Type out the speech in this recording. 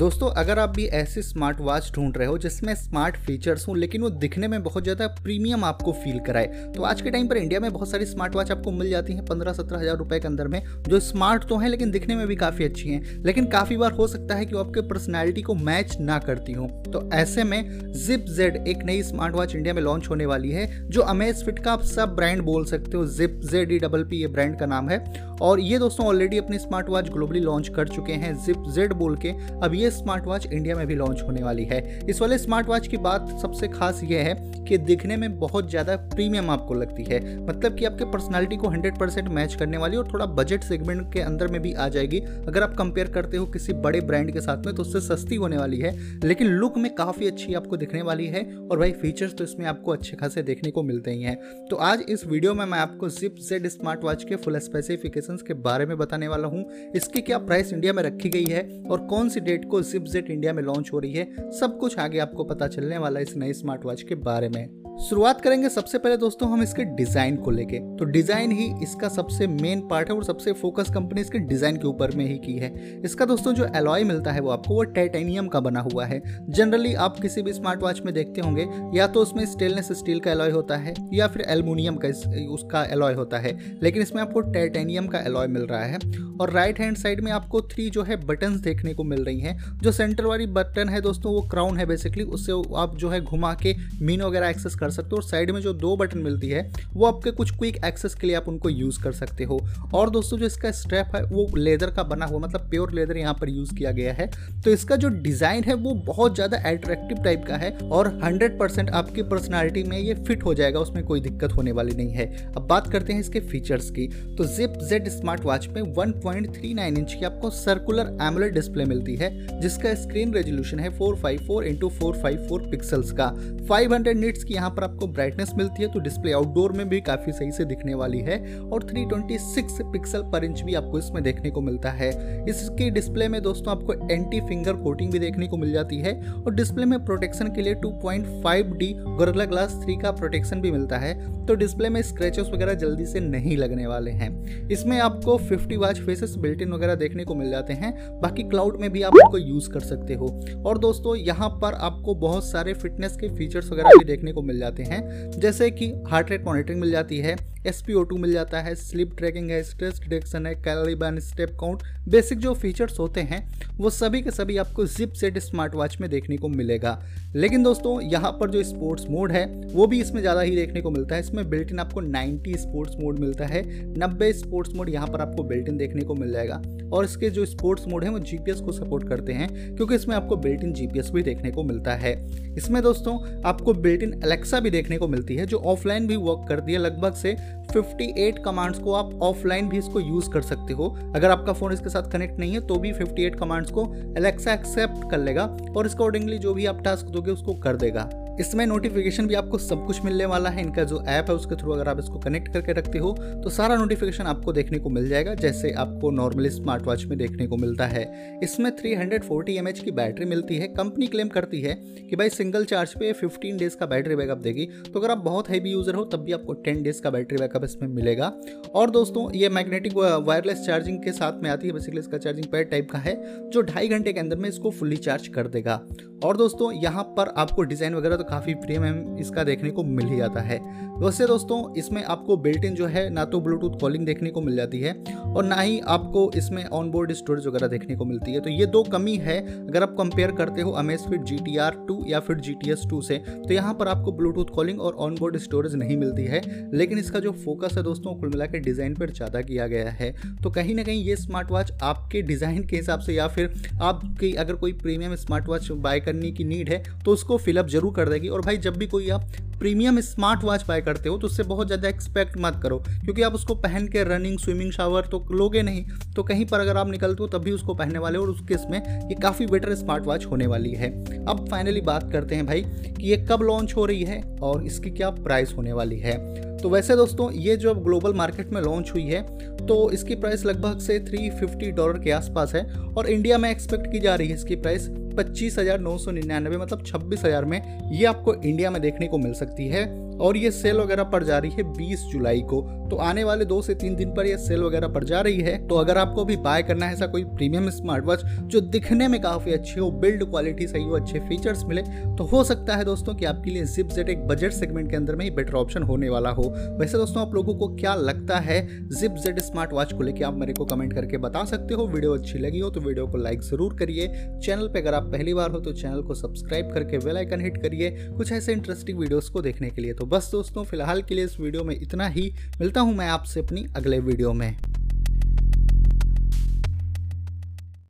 दोस्तों, अगर आप भी ऐसी स्मार्ट वॉच ढूंढ रहे हो जिसमें स्मार्ट फीचर्स हों, लेकिन वो दिखने में बहुत ज़्यादा प्रीमियम आपको फील कराए तो आज के टाइम पर इंडिया में बहुत सारी स्मार्ट वॉच आपको मिल जाती हैं पंद्रह सत्रह हज़ार रुपए के अंदर में, जो स्मार्ट तो हैं, लेकिन दिखने में भी काफ़ी अच्छी हैं। लेकिन काफ़ी बार हो सकता है कि वो आपके पर्सनैलिटी को मैच ना करती हो। तो ऐसे में जिप जेड एक नई स्मार्ट वॉच इंडिया में लॉन्च होने वाली है, जो अमेज फिट का आप सब ब्रांड बोल सकते हो Zepp Z E double P ये ब्रांड का नाम है। और ये दोस्तों ऑलरेडी अपनी स्मार्ट वॉच ग्लोबली लॉन्च कर चुके हैं जिप जेड बोल के। अब ये स्मार्ट वॉच इंडिया में भी लॉन्च होने वाली है। इस वाले स्मार्ट वॉच की बात सबसे खास ये है कि दिखने में बहुत ज़्यादा प्रीमियम आपको लगती है। मतलब कि आपके पर्सनालिटी को 100% मैच करने वाली और थोड़ा बजट सेगमेंट के अंदर में भी आ जाएगी। अगर आप कंपेयर करते हो किसी बड़े ब्रांड के साथ में तो उससे सस्ती होने वाली है। लेकिन लुक में काफ़ी अच्छी आपको दिखने वाली है और भाई फीचर्स तो इसमें आपको अच्छे खासे देखने को मिलते ही हैं। तो आज इस वीडियो में मैं आपको जिप जेड स्मार्ट वॉच के फुल स्पेसिफिकेशन के बारे में बताने वाला हूँ। इसकी क्या प्राइस इंडिया में रखी गई है और कौन सी डेट को जिप जेट इंडिया में लॉन्च हो रही है। सब कुछ आगे आपको पता चलने वाला इस नए स्मार्ट वॉच के बारे में। शुरुआत करेंगे सबसे पहले दोस्तों हम इसके डिज़ाइन को लेके। तो डिज़ाइन ही इसका सबसे मेन पार्ट है और सबसे फोकस कंपनी इसके डिज़ाइन के ऊपर में ही की है। इसका दोस्तों जो एलॉय मिलता है वो आपको वो टाइटेनियम का बना हुआ है। जनरली आप किसी भी स्मार्ट वॉच में देखते होंगे, या तो उसमें स्टेनलेस स्टील का एलॉय होता है, या फिर एल्यूमिनियम का उसका एलॉय होता है। लेकिन इसमें आपको टाइटेनियम का एलॉय मिल रहा है। और राइट हैंड साइड में आपको थ्री जो है बटन देखने को मिल रही हैं। जो सेंटर वाली बटन है दोस्तों वो क्राउन है बेसिकली उससे आप जो है घुमा के मीन वगैरह एक्सेस कर सकते हो और साइड में जो दो बटन मिलती है, वो आपके कुछ क्विक एक्सेस के लिए आप उनको यूज़ कर सकते हो। और दोस्तों, जो इसका स्ट्रैप है, वो लेदर का बना हुआ मतलब प्योर लेदर यहाँ पर यूज़ किया गया है। तो इसका जो डिज़ाइन है, वो बहुत ज़्यादा एट्रैक्टिव टाइप का है और 100% आपकी पर्सनालिटी में ये फिट हो जाएगा, उसमें कोई दिक्कत होने वाली नहीं है। अब बात करते हैं इसके फीचर्स की। तो जिप जेड स्मार्ट वॉच में 1.39 इंच की आपको सर्कुलर एमुलेट डिस्प्ले मिलती है, जिसका स्क्रीन रेजोल्यूशन है 454 five four into four five four pixels का। 500 हंड्रेड निट्स की यहाँ पर आपको ब्राइटनेस मिलती है तो डिस्प्ले आउटडोर में भी काफ़ी सही से दिखने वाली है और 326 पिक्सल पर इंच भी आपको इसमें देखने को मिलता है। इसके डिस्प्ले में दोस्तों आपको एंटी फिंगर कोटिंग भी देखने को मिल जाती है और डिस्प्ले में प्रोटेक्शन के लिए 2.5 डी गोरला ग्लास 3 का प्रोटेक्शन भी मिलता है तो डिस्प्ले में स्क्रैचेस वगैरह जल्दी से नहीं लगने वाले हैं। इसमें आपको 50 वाच फेसेस बिल्ट इन वगैरह देखने को मिल जाते हैं, बाकी क्लाउड में भी आप उनको यूज़ कर सकते हो। और दोस्तों यहाँ पर आपको बहुत सारे फिटनेस के फीचर्स वगैरह भी देखने को मिल जाते हैं। जैसे कि हार्ट रेट मॉनिटरिंग मिल जाती है एस मिल जाता है, स्लिप ट्रैकिंग है, स्ट्रेस डिटेक्शन है, कैलरी कैलिबन स्टेप काउंट, बेसिक जो फीचर्स होते हैं, वो सभी के सभी आपको जिप सेट स्मार्ट वॉच में देखने को मिलेगा। लेकिन दोस्तों, यहाँ पर जो स्पोर्ट्स मोड है, वो भी इसमें ज़्यादा ही देखने को मिलता है। इसमें बिल्ट इन आपको 90 स्पोर्ट्स मोड मिलता है 90 स्पोर्ट्स मोड यहाँ पर आपको बिल्ट इन देखने को मिल जाएगा। और इसके जो स्पोर्ट्स मोड है, वो जीपीएस को सपोर्ट करते हैं, क्योंकि इसमें आपको बिल्ट इन जीपीएस भी देखने को मिलता है। इसमें दोस्तों, आपको बिल्ट इन अलेक्सा भी देखने को मिलती है, जो ऑफलाइन भी वर्क करती है, लगभग से 58 कमांड्स को आप ऑफलाइन भी इसको यूज़ कर सकते हो। अगर आपका फ़ोन इसके साथ कनेक्ट नहीं है तो भी 58 कमांड्स को एलेक्सा एक्सेप्ट कर लेगा और इसको अकॉर्डिंगली जो भी आप टास्क दोगे, उसको कर देगा। इसमें नोटिफिकेशन भी आपको सब कुछ मिलने वाला है। इनका जो ऐप है, उसके थ्रू अगर आप इसको कनेक्ट करके रखते हो तो सारा नोटिफिकेशन आपको देखने को मिल जाएगा, जैसे आपको नॉर्मली स्मार्ट वॉच में देखने को मिलता है। इसमें 340 mAh की बैटरी मिलती है। कंपनी क्लेम करती है कि भाई सिंगल चार्ज पे 15 डेज़ का बैटरी बैकअप देगी। तो अगर आप बहुत हैवी यूज़र हो, तब भी आपको 10 डेज़ का बैटरी बैकअप इसमें मिलेगा। और दोस्तों, ये मैग्नेटिक वायरलेस चार्जिंग के साथ में आती है। बेसिकली इसका चार्जिंग पैड टाइप का है, जो ढाई घंटे के अंदर में इसको फुल्ली चार्ज कर देगा। और दोस्तों, यहाँ पर आपको डिज़ाइन वगैरह तो काफ़ी प्रीमियम इसका देखने को मिल ही जाता है। वैसे दोस्तों, इसमें आपको बिल्ट इन जो है, ना तो ब्लूटूथ कॉलिंग देखने को मिल जाती है और ना ही आपको इसमें ऑन बोर्ड स्टोरेज वगैरह देखने को मिलती है। तो ये दो कमी है। अगर आप कंपेयर करते हो Amazfit G T R two या फिर जी टी एस टू से तो यहाँ पर आपको ब्लूटूथ कॉलिंग और ऑन बोर्ड स्टोरेज नहीं मिलती है। लेकिन इसका जो फोकस है दोस्तों, कुल मिला के डिज़ाइन पर ज़्यादा किया गया है। तो कहीं ना कहीं ये स्मार्ट वॉच आपके डिज़ाइन के हिसाब से या फिर आपकी अगर कोई प्रीमियम स्मार्ट वॉच बाय करने की नीड है तो उसको फिलअप ज़रूर कर देगी। और भाई, जब भी कोई आप प्रीमियम स्मार्ट वॉच बाय करते हो तो उससे बहुत ज़्यादा एक्सपेक्ट मत करो। क्योंकि आप उसको पहन के रनिंग स्विमिंग शावर तो लोगे नहीं तो कहीं पर अगर आप निकलते हो तब भी उसको पहनने वाले हो, और उसके इसमें ये काफ़ी बेटर स्मार्ट वॉच होने वाली है। अब फाइनली बात करते हैं भाई कि ये कब लॉन्च हो रही है, और इसकी क्या प्राइस होने वाली है। तो वैसे दोस्तों, ये जो अब ग्लोबल मार्केट में लॉन्च हुई है तो इसकी प्राइस लगभग से 350 डॉलर के आसपास है और इंडिया में एक्सपेक्ट की जा रही है इसकी प्राइस पच्चीस हज़ार नौ सौ निन्यानवे मतलब छब्बीस हज़ार में ये आपको इंडिया में देखने को मिल सकती है और ये सेल वगैरह पड़ जा रही है बीस जुलाई को। तो आने वाले दो से तीन दिन पर ये सेल वगैरह पड़ जा रही है। तो अगर आपको भी बाय करना है ऐसा कोई प्रीमियम स्मार्ट वॉच जो दिखने में काफ़ी अच्छी हो बिल्ड क्वालिटी सही हो, अच्छे फीचर्स मिले तो हो सकता है दोस्तों कि आपके लिए जिप जेट एक बजट सेगमेंट के अंदर में ही बेटर ऑप्शन होने वाला हो। वैसे दोस्तों आप लोगों को क्या लगता है जिप जेड स्मार्ट वॉच को लेकर आप मेरे को कमेंट करके बता सकते हो। वीडियो अच्छी लगी हो तो वीडियो को लाइक ज़रूर करिए। चैनल पर अगर आप पहली बार हो तो चैनल को सब्सक्राइब करके वेलाइकन आइकन हिट करिए कुछ ऐसे इंटरेस्टिंग वीडियोस को देखने के लिए। तो बस दोस्तों, फ़िलहाल के लिए इस वीडियो में इतना ही। मिलता हूँ मैं आपसे अपनी अगले वीडियो में।